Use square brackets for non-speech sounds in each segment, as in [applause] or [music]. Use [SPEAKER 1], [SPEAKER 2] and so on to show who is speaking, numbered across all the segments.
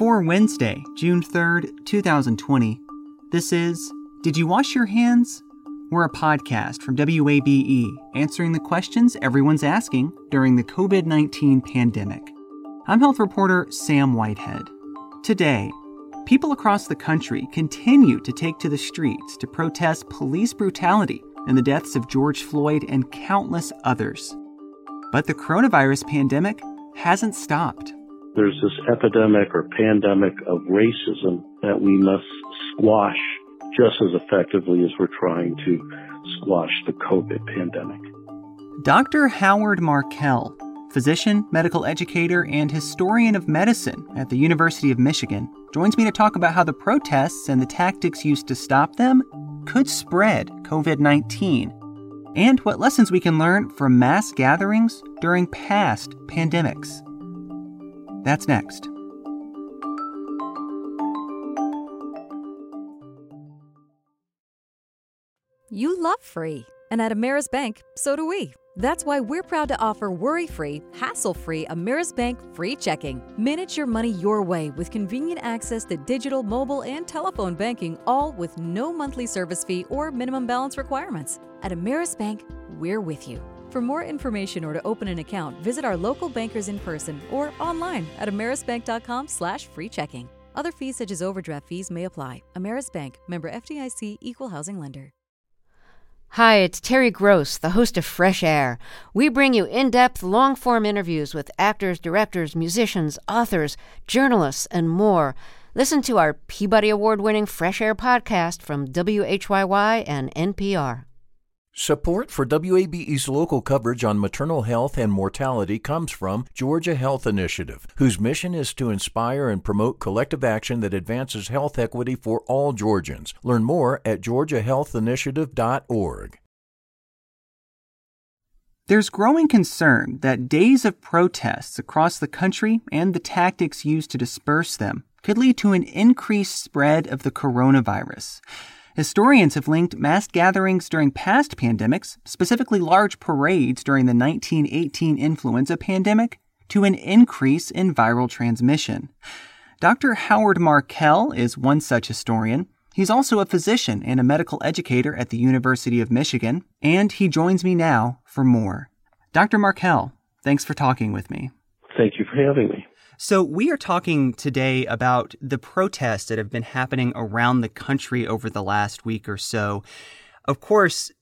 [SPEAKER 1] For Wednesday, June 3rd, 2020, this is Did You Wash Your Hands? We're a podcast from WABE answering the questions everyone's asking during the COVID 19 pandemic. I'm health reporter Sam Whitehead. Today, people across the country continue to take to the streets to protest police brutality and the deaths of George Floyd and countless others. But the coronavirus pandemic hasn't stopped.
[SPEAKER 2] There's this epidemic or pandemic of racism that we must squash just as effectively as we're trying to squash the COVID pandemic.
[SPEAKER 1] Dr. Howard Markel, physician, medical educator, and historian of medicine at the University of Michigan, joins me to talk about how the protests and the tactics used to stop them could spread COVID 19 and what lessons we can learn from mass gatherings during past pandemics. That's next.
[SPEAKER 3] You love free, and at Ameris Bank, so do we. That's why we're proud to offer worry free, hassle free Ameris Bank free checking. Manage your money your way with convenient access to digital, mobile, and telephone banking, all with no monthly service fee or minimum balance requirements. At Ameris Bank, we're with you. For more information or to open an account, visit our local bankers in person or online at amerisbank.com slash free checking. Other fees such as overdraft fees may apply. Ameris Bank, member FDIC, equal housing lender.
[SPEAKER 4] Hi, it's Terry Gross, the host of Fresh Air. We bring you in depth, long form interviews with actors, directors, musicians, authors, journalists, and more. Listen to our Peabody Award winning Fresh Air podcast from WHYY and NPR.
[SPEAKER 5] Support for WABE's local coverage on maternal health and mortality comes from Georgia Health Initiative, whose mission is to inspire and promote collective action that advances health equity for all Georgians. Learn more at georgiahealthinitiative.org.
[SPEAKER 1] There's growing concern that days of protests across the country and the tactics used to disperse them could lead to an increased spread of the coronavirus. Historians have linked mass gatherings during past pandemics, specifically large parades during the 1918 influenza pandemic, to an increase in viral transmission. Dr. Howard Markel is one such historian. He's also a physician and a medical educator at the University of Michigan, and he joins me now for more. Dr. Markel, thanks for talking with me.
[SPEAKER 2] Thank you for having me.
[SPEAKER 1] So, we are talking today about the protests that have been happening around the country over the last week or so. Of course,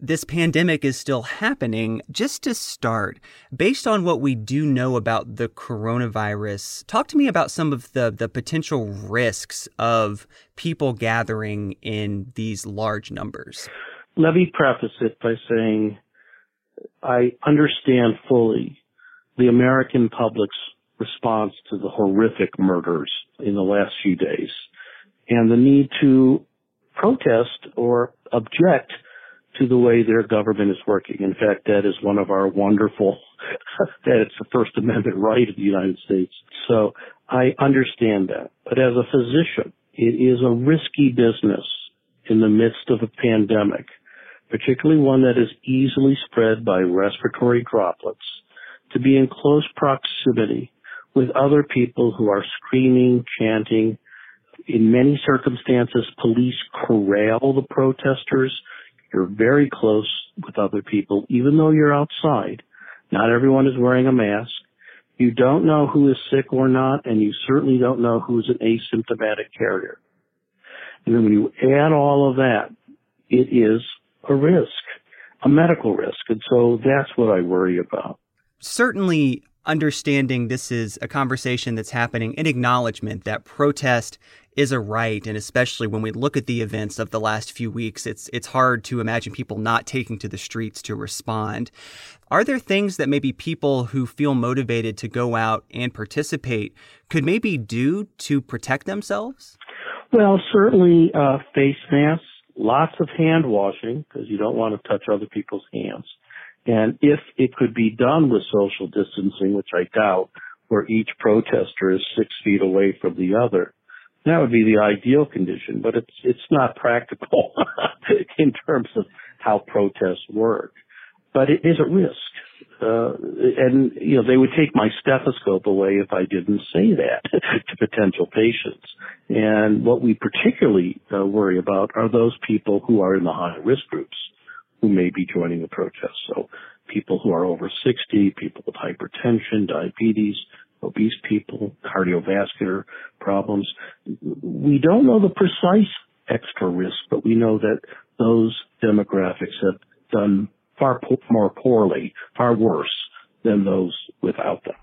[SPEAKER 1] this pandemic is still happening. Just to start, based on what we do know about the coronavirus, talk to me about some of the, the potential risks of people gathering in these large numbers.
[SPEAKER 2] Let me preface it by saying I understand fully the American public's response to the horrific murders in the last few days and the need to protest or object to the way their government is working. In fact, that is one of our wonderful, [laughs] that it's the First Amendment right of the United States. So I understand that. But as a physician, it is a risky business in the midst of a pandemic, particularly one that is easily spread by respiratory droplets, to be in close proximity with other people who are screaming, chanting. In many circumstances, police corral the protesters. You're very close with other people, even though you're outside. Not everyone is wearing a mask. You don't know who is sick or not, and you certainly don't know who's an asymptomatic carrier. And then when you add all of that, it is a risk, a medical risk. And so that's what I worry about.
[SPEAKER 1] Certainly, understanding this is a conversation that's happening in acknowledgement that protest is a right and especially when we look at the events of the last few weeks it's it's hard to imagine people not taking to the streets to respond. Are there things that maybe people who feel motivated to go out and participate could maybe do to protect themselves?
[SPEAKER 2] Well certainly uh, face masks lots of hand washing because you don't want to touch other people's hands and if it could be done with social distancing, which I doubt, where each protester is six feet away from the other, that would be the ideal condition, but it's, it's not [laughs] practical in terms of how protests work. But it is a risk. uh, and you know they would take my stethoscope away if I didn't say that [laughs] to potential patients. And what we particularly uh, worry about are those people who are in the high risk groups who may be joining the protest. So people who are over 60, people with hypertension, diabetes, obese people, cardiovascular problems. We don't know the precise extra risk, but we know that those demographics have done far po- more poorly, far worse than those without them.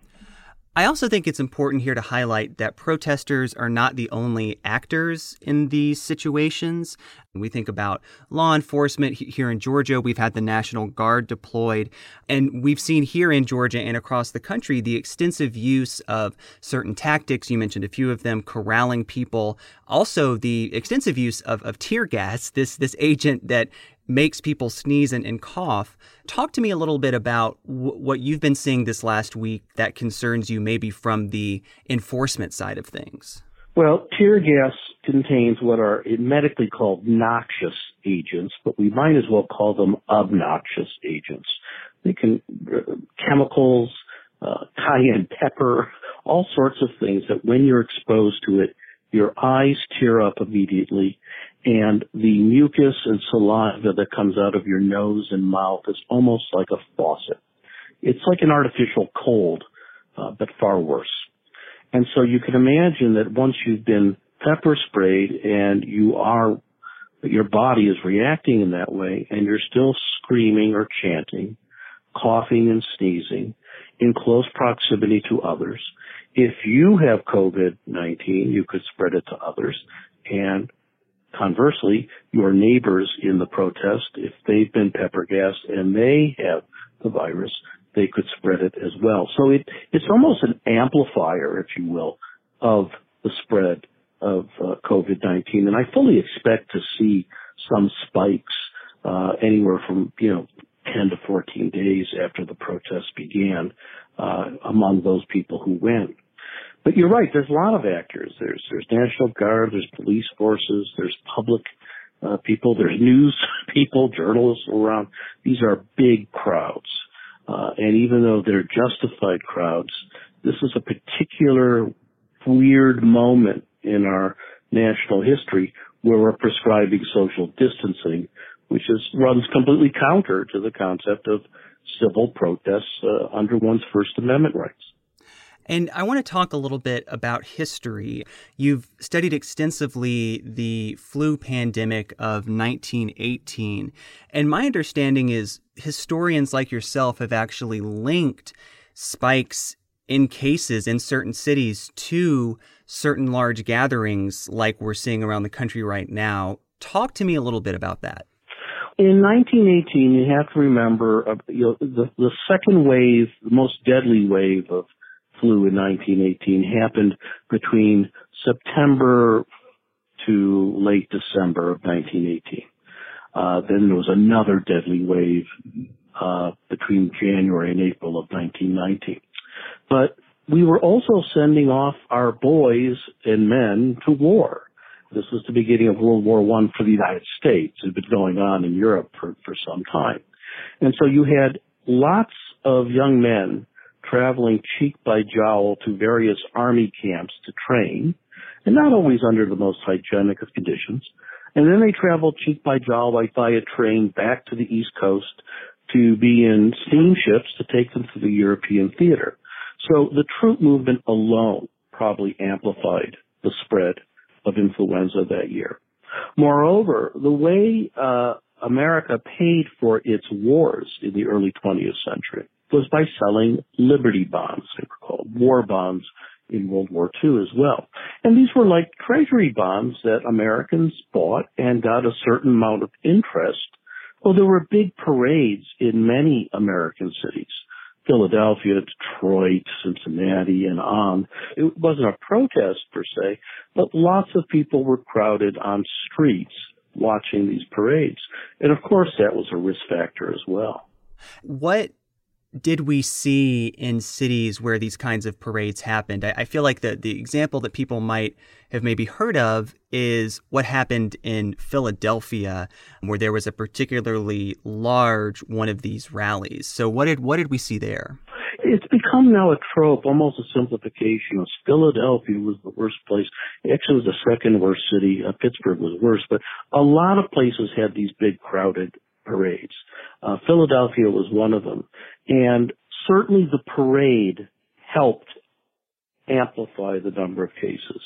[SPEAKER 1] I also think it's important here to highlight that protesters are not the only actors in these situations. We think about law enforcement here in Georgia. We've had the National Guard deployed. And we've seen here in Georgia and across the country the extensive use of certain tactics. You mentioned a few of them, corralling people. Also, the extensive use of, of tear gas, this, this agent that makes people sneeze and, and cough. Talk to me a little bit about w- what you've been seeing this last week that concerns you, maybe from the enforcement side of things.
[SPEAKER 2] Well, tear gas contains what are medically called noxious agents, but we might as well call them obnoxious agents. They can uh, chemicals, uh, cayenne pepper, all sorts of things that when you're exposed to it, your eyes tear up immediately and the mucus and saliva that comes out of your nose and mouth is almost like a faucet. It's like an artificial cold, uh, but far worse. And so you can imagine that once you've been pepper sprayed and you are, your body is reacting in that way and you're still screaming or chanting, coughing and sneezing in close proximity to others. If you have COVID-19, you could spread it to others and Conversely, your neighbors in the protest, if they've been pepper gassed and they have the virus, they could spread it as well. So it, it's almost an amplifier, if you will, of the spread of uh, COVID-19. And I fully expect to see some spikes uh, anywhere from, you know, 10 to 14 days after the protests began uh, among those people who went. But you're right. There's a lot of actors. There's there's National Guard. There's police forces. There's public uh, people. There's news [laughs] people, journalists around. These are big crowds, uh, and even though they're justified crowds, this is a particular weird moment in our national history where we're prescribing social distancing, which is runs completely counter to the concept of civil protests uh, under one's First Amendment rights.
[SPEAKER 1] And I want to talk a little bit about history. You've studied extensively the flu pandemic of 1918. And my understanding is historians like yourself have actually linked spikes in cases in certain cities to certain large gatherings like we're seeing around the country right now. Talk to me a little bit about that.
[SPEAKER 2] In 1918, you have to remember uh, you know, the, the second wave, the most deadly wave of flu in 1918 happened between September to late December of 1918. Uh, then there was another deadly wave uh, between January and April of 1919. But we were also sending off our boys and men to war. This was the beginning of World War One for the United States. It had been going on in Europe for, for some time. And so you had lots of young men traveling cheek by jowl to various army camps to train, and not always under the most hygienic of conditions. And then they traveled cheek by jowl by, by a train back to the East Coast to be in steamships to take them to the European theater. So the troop movement alone probably amplified the spread of influenza that year. Moreover, the way uh, America paid for its wars in the early 20th century was by selling Liberty bonds. They were called war bonds in World War II as well. And these were like treasury bonds that Americans bought and got a certain amount of interest. Well, there were big parades in many American cities. Philadelphia, Detroit, Cincinnati, and on. It wasn't a protest per se, but lots of people were crowded on streets watching these parades. And of course that was a risk factor as well.
[SPEAKER 1] What did we see in cities where these kinds of parades happened? I, I, feel like the, the example that people might have maybe heard of is what happened in Philadelphia, where there was a particularly large one of these rallies. So what did what did we see there?
[SPEAKER 2] It's become now a trope, almost a simplification Philadelphia was the worst place. Actually, it was the second worst city. Uh, Pittsburgh was worse, but a lot of places had these big crowded parades. Uh, Philadelphia was one of them. And certainly the parade helped amplify the number of cases.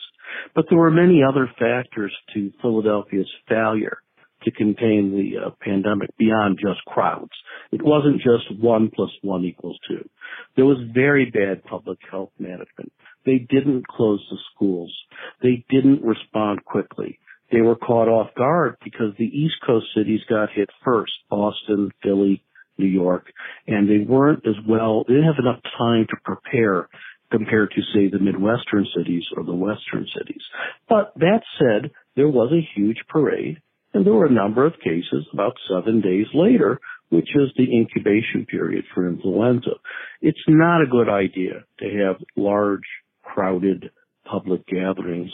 [SPEAKER 2] But there were many other factors to Philadelphia's failure to contain the uh, pandemic beyond just crowds. It wasn't just one plus one equals two. There was very bad public health management. They didn't close the schools. They didn't respond quickly they were caught off guard because the East Coast cities got hit first, Boston, Philly, New York, and they weren't as well, they didn't have enough time to prepare compared to say the Midwestern cities or the Western cities. But that said, there was a huge parade and there were a number of cases about seven days later, which is the incubation period for influenza. It's not a good idea to have large, crowded public gatherings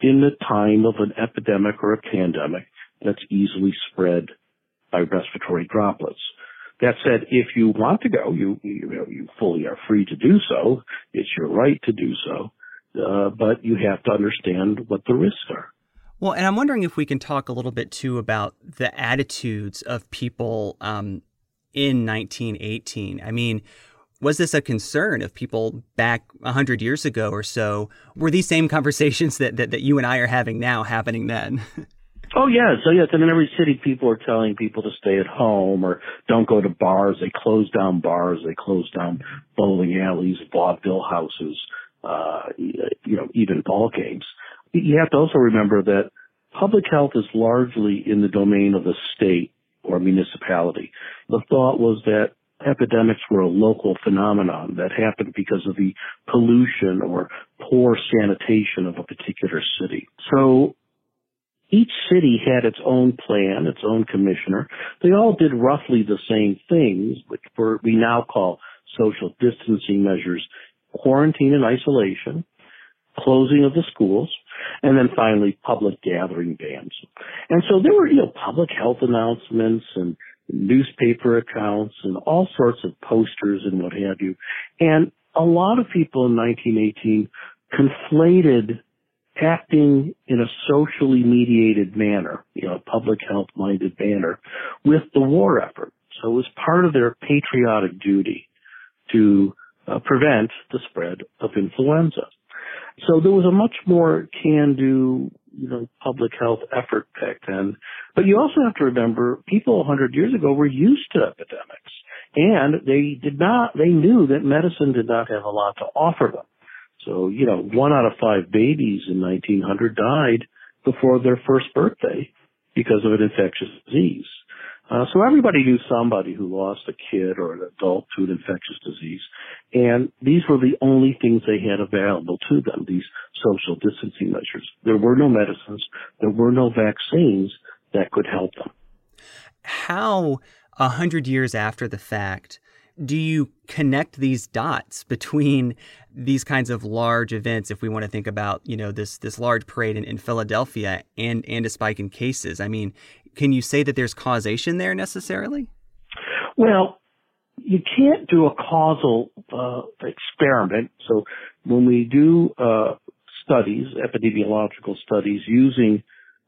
[SPEAKER 2] in the time of an epidemic or a pandemic that's easily spread by respiratory droplets. That said, if you want to go, you, you, know, you fully are free to do so. It's your right to do so. Uh, but you have to understand what the risks are.
[SPEAKER 1] Well, and I'm wondering if we can talk a little bit too about the attitudes of people um, in 1918. I mean, was this a concern of people back 100 years ago or so? Were these same conversations that, that, that you and I are having now happening then?
[SPEAKER 2] Oh yeah, so yes, and in every city people are telling people to stay at home or don't go to bars. They close down bars, they close down bowling alleys, vaudeville houses, uh, you know, even ball games. You have to also remember that public health is largely in the domain of the state or municipality. The thought was that epidemics were a local phenomenon that happened because of the pollution or poor sanitation of a particular city. So each city had its own plan, its own commissioner. They all did roughly the same things, which we now call social distancing measures, quarantine and isolation, closing of the schools, and then finally public gathering bans. And so there were, you know, public health announcements and newspaper accounts and all sorts of posters and what have you. And a lot of people in 1918 conflated acting in a socially mediated manner, you know, public health minded manner with the war effort. So it was part of their patriotic duty to uh, prevent the spread of influenza. So there was a much more can do you know, public health effort back then. But you also have to remember people 100 years ago were used to epidemics and they did not, they knew that medicine did not have a lot to offer them. So, you know, one out of five babies in 1900 died before their first birthday because of an infectious disease. Uh, so everybody knew somebody who lost a kid or an adult to an infectious disease. And these were the only things they had available to them, these social distancing measures. There were no medicines. There were no vaccines that could help them.
[SPEAKER 1] How, a hundred years after the fact, do you connect these dots between these kinds of large events if we want to think about you know this this large parade in, in philadelphia and and a spike in cases i mean can you say that there's causation there necessarily?
[SPEAKER 2] Well, you can't do a causal uh, experiment. So when we do uh, studies, epidemiological studies using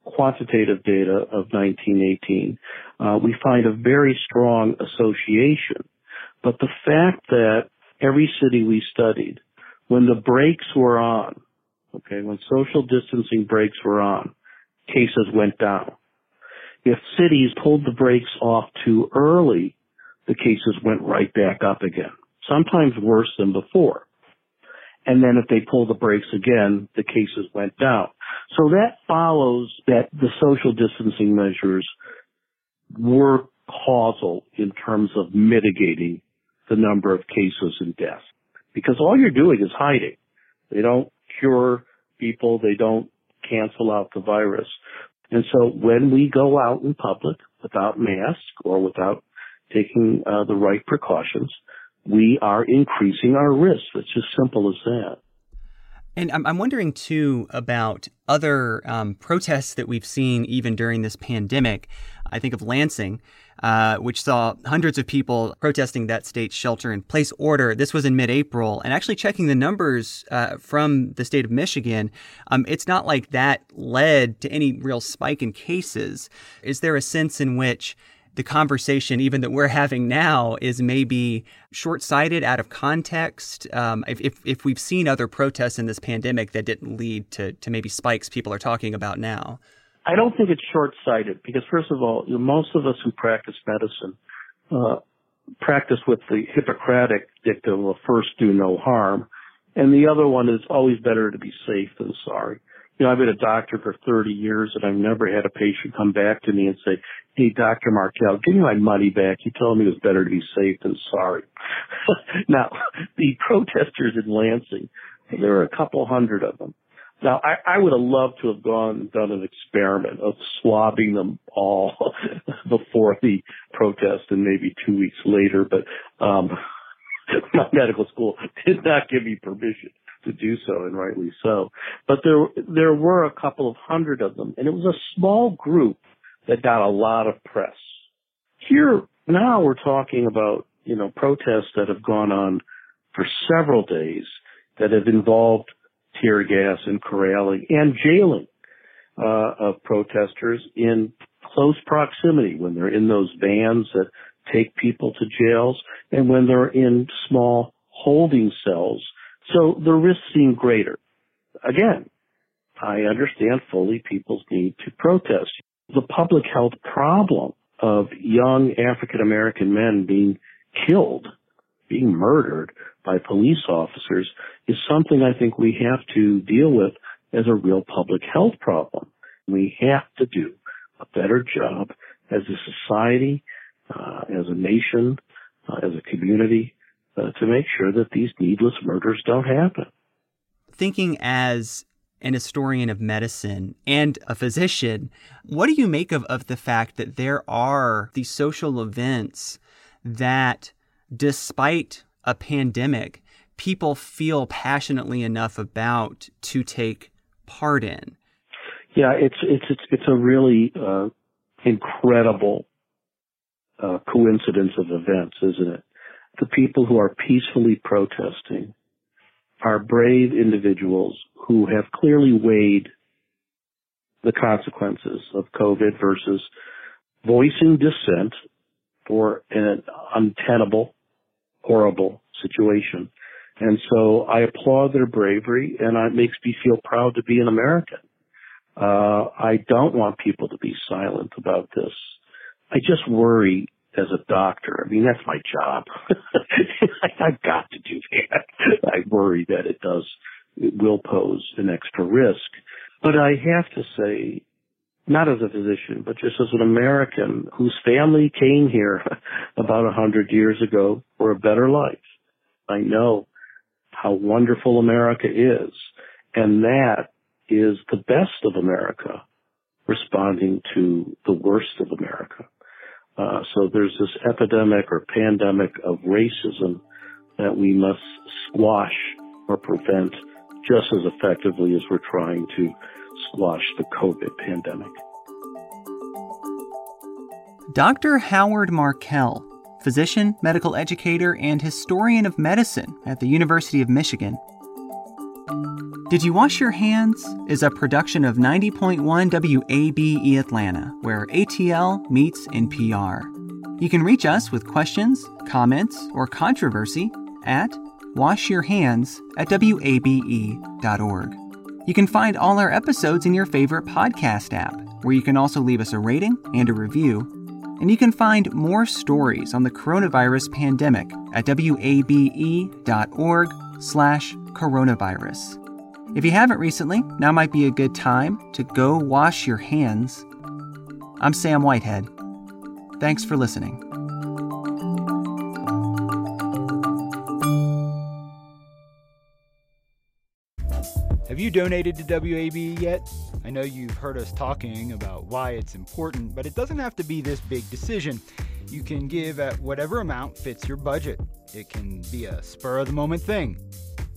[SPEAKER 2] quantitative data of 1918, uh, we find a very strong association. But the fact that every city we studied, when the brakes were on, okay, when social distancing brakes were on, cases went down. If cities pulled the brakes off too early, the cases went right back up again, sometimes worse than before. And then if they pull the brakes again, the cases went down. So that follows that the social distancing measures were causal in terms of mitigating the number of cases and deaths. Because all you're doing is hiding. They don't cure people. They don't cancel out the virus. And so when we go out in public without mask or without taking uh, the right precautions, we are increasing our risk. It's as simple as that.
[SPEAKER 1] And I'm, wondering too about other um, protests that we've seen even during this pandemic. I think of Lansing, uh, which saw hundreds of people protesting that state's shelter in place order. This was in mid April. And actually, checking the numbers uh, from the state of Michigan, um, it's not like that led to any real spike in cases. Is there a sense in which the conversation, even that we're having now, is maybe short sighted, out of context. Um, if, if, if, we've seen other protests in this pandemic that didn't lead to, to maybe spikes people are talking about now.
[SPEAKER 2] I don't think it's short sighted because, first of all, most of us who practice medicine uh, practice with the Hippocratic dictum of first do no harm. And the other one is always better to be safe than sorry you know, I've been a doctor for 30 years and I've never had a patient come back to me and say, Hey, Dr. Markel, give me my money back. You told me it was better to be safe than sorry. [laughs] now, the protesters in Lansing, there were a couple hundred of them. Now, I, I would have loved to have gone and done an experiment of swabbing them all [laughs] before the protest and maybe two weeks later, but um, [laughs] my medical school did not give me permission to do so, and rightly so. But there there were a couple of hundred of them, and it was a small group that got a lot of press. Here now we're talking about you know protests that have gone on for several days that have involved tear gas and corralling and jailing uh, of protesters in close proximity when they're in those vans that take people to jails and when they're in small holding cells so the risks seem greater. Again, I understand fully people's need to protest. The public health problem of young African American men being killed, being murdered by police officers is something I think we have to deal with as a real public health problem. We have to do a better job as a society, uh, as a nation, uh, as a community uh, to make sure that these needless murders don't happen.
[SPEAKER 1] Thinking as an historian of medicine and a physician, what do you make of, of the fact that there are these social events that, despite a pandemic, people feel passionately enough about to take part in?
[SPEAKER 2] Yeah, it's it's it's, it's a really uh, incredible uh, coincidence of events, isn't it? The people who are peacefully protesting are brave individuals who have clearly weighed the consequences of COVID versus voicing dissent for an untenable, horrible situation. And so I applaud their bravery and it makes me feel proud to be an American. Uh, I don't want people to be silent about this. I just worry as a doctor. I mean, that's my job. [laughs] I've got to do that. I worry that it does, it will pose an extra risk. But I have to say, not as a physician, but just as an American whose family came here [laughs] about a hundred years ago for a better life. I know how wonderful America is. And that is the best of America responding to the worst of America. Uh, so there's this epidemic or pandemic of racism that we must squash or prevent just as effectively as we're trying to squash the COVID pandemic.
[SPEAKER 1] Dr. Howard Markel, physician, medical educator, and historian of medicine at the University of Michigan, did You Wash Your Hands is a production of 90.1 WABE Atlanta, where ATL meets NPR. You can reach us with questions, comments, or controversy at washyourhands at wabe.org. You can find all our episodes in your favorite podcast app, where you can also leave us a rating and a review. And you can find more stories on the coronavirus pandemic at wabe.org slash coronavirus. If you haven't recently, now might be a good time to go wash your hands. I'm Sam Whitehead. Thanks for listening.
[SPEAKER 6] Have you donated to WABE yet? I know you've heard us talking about why it's important, but it doesn't have to be this big decision. You can give at whatever amount fits your budget. It can be a spur of the moment thing.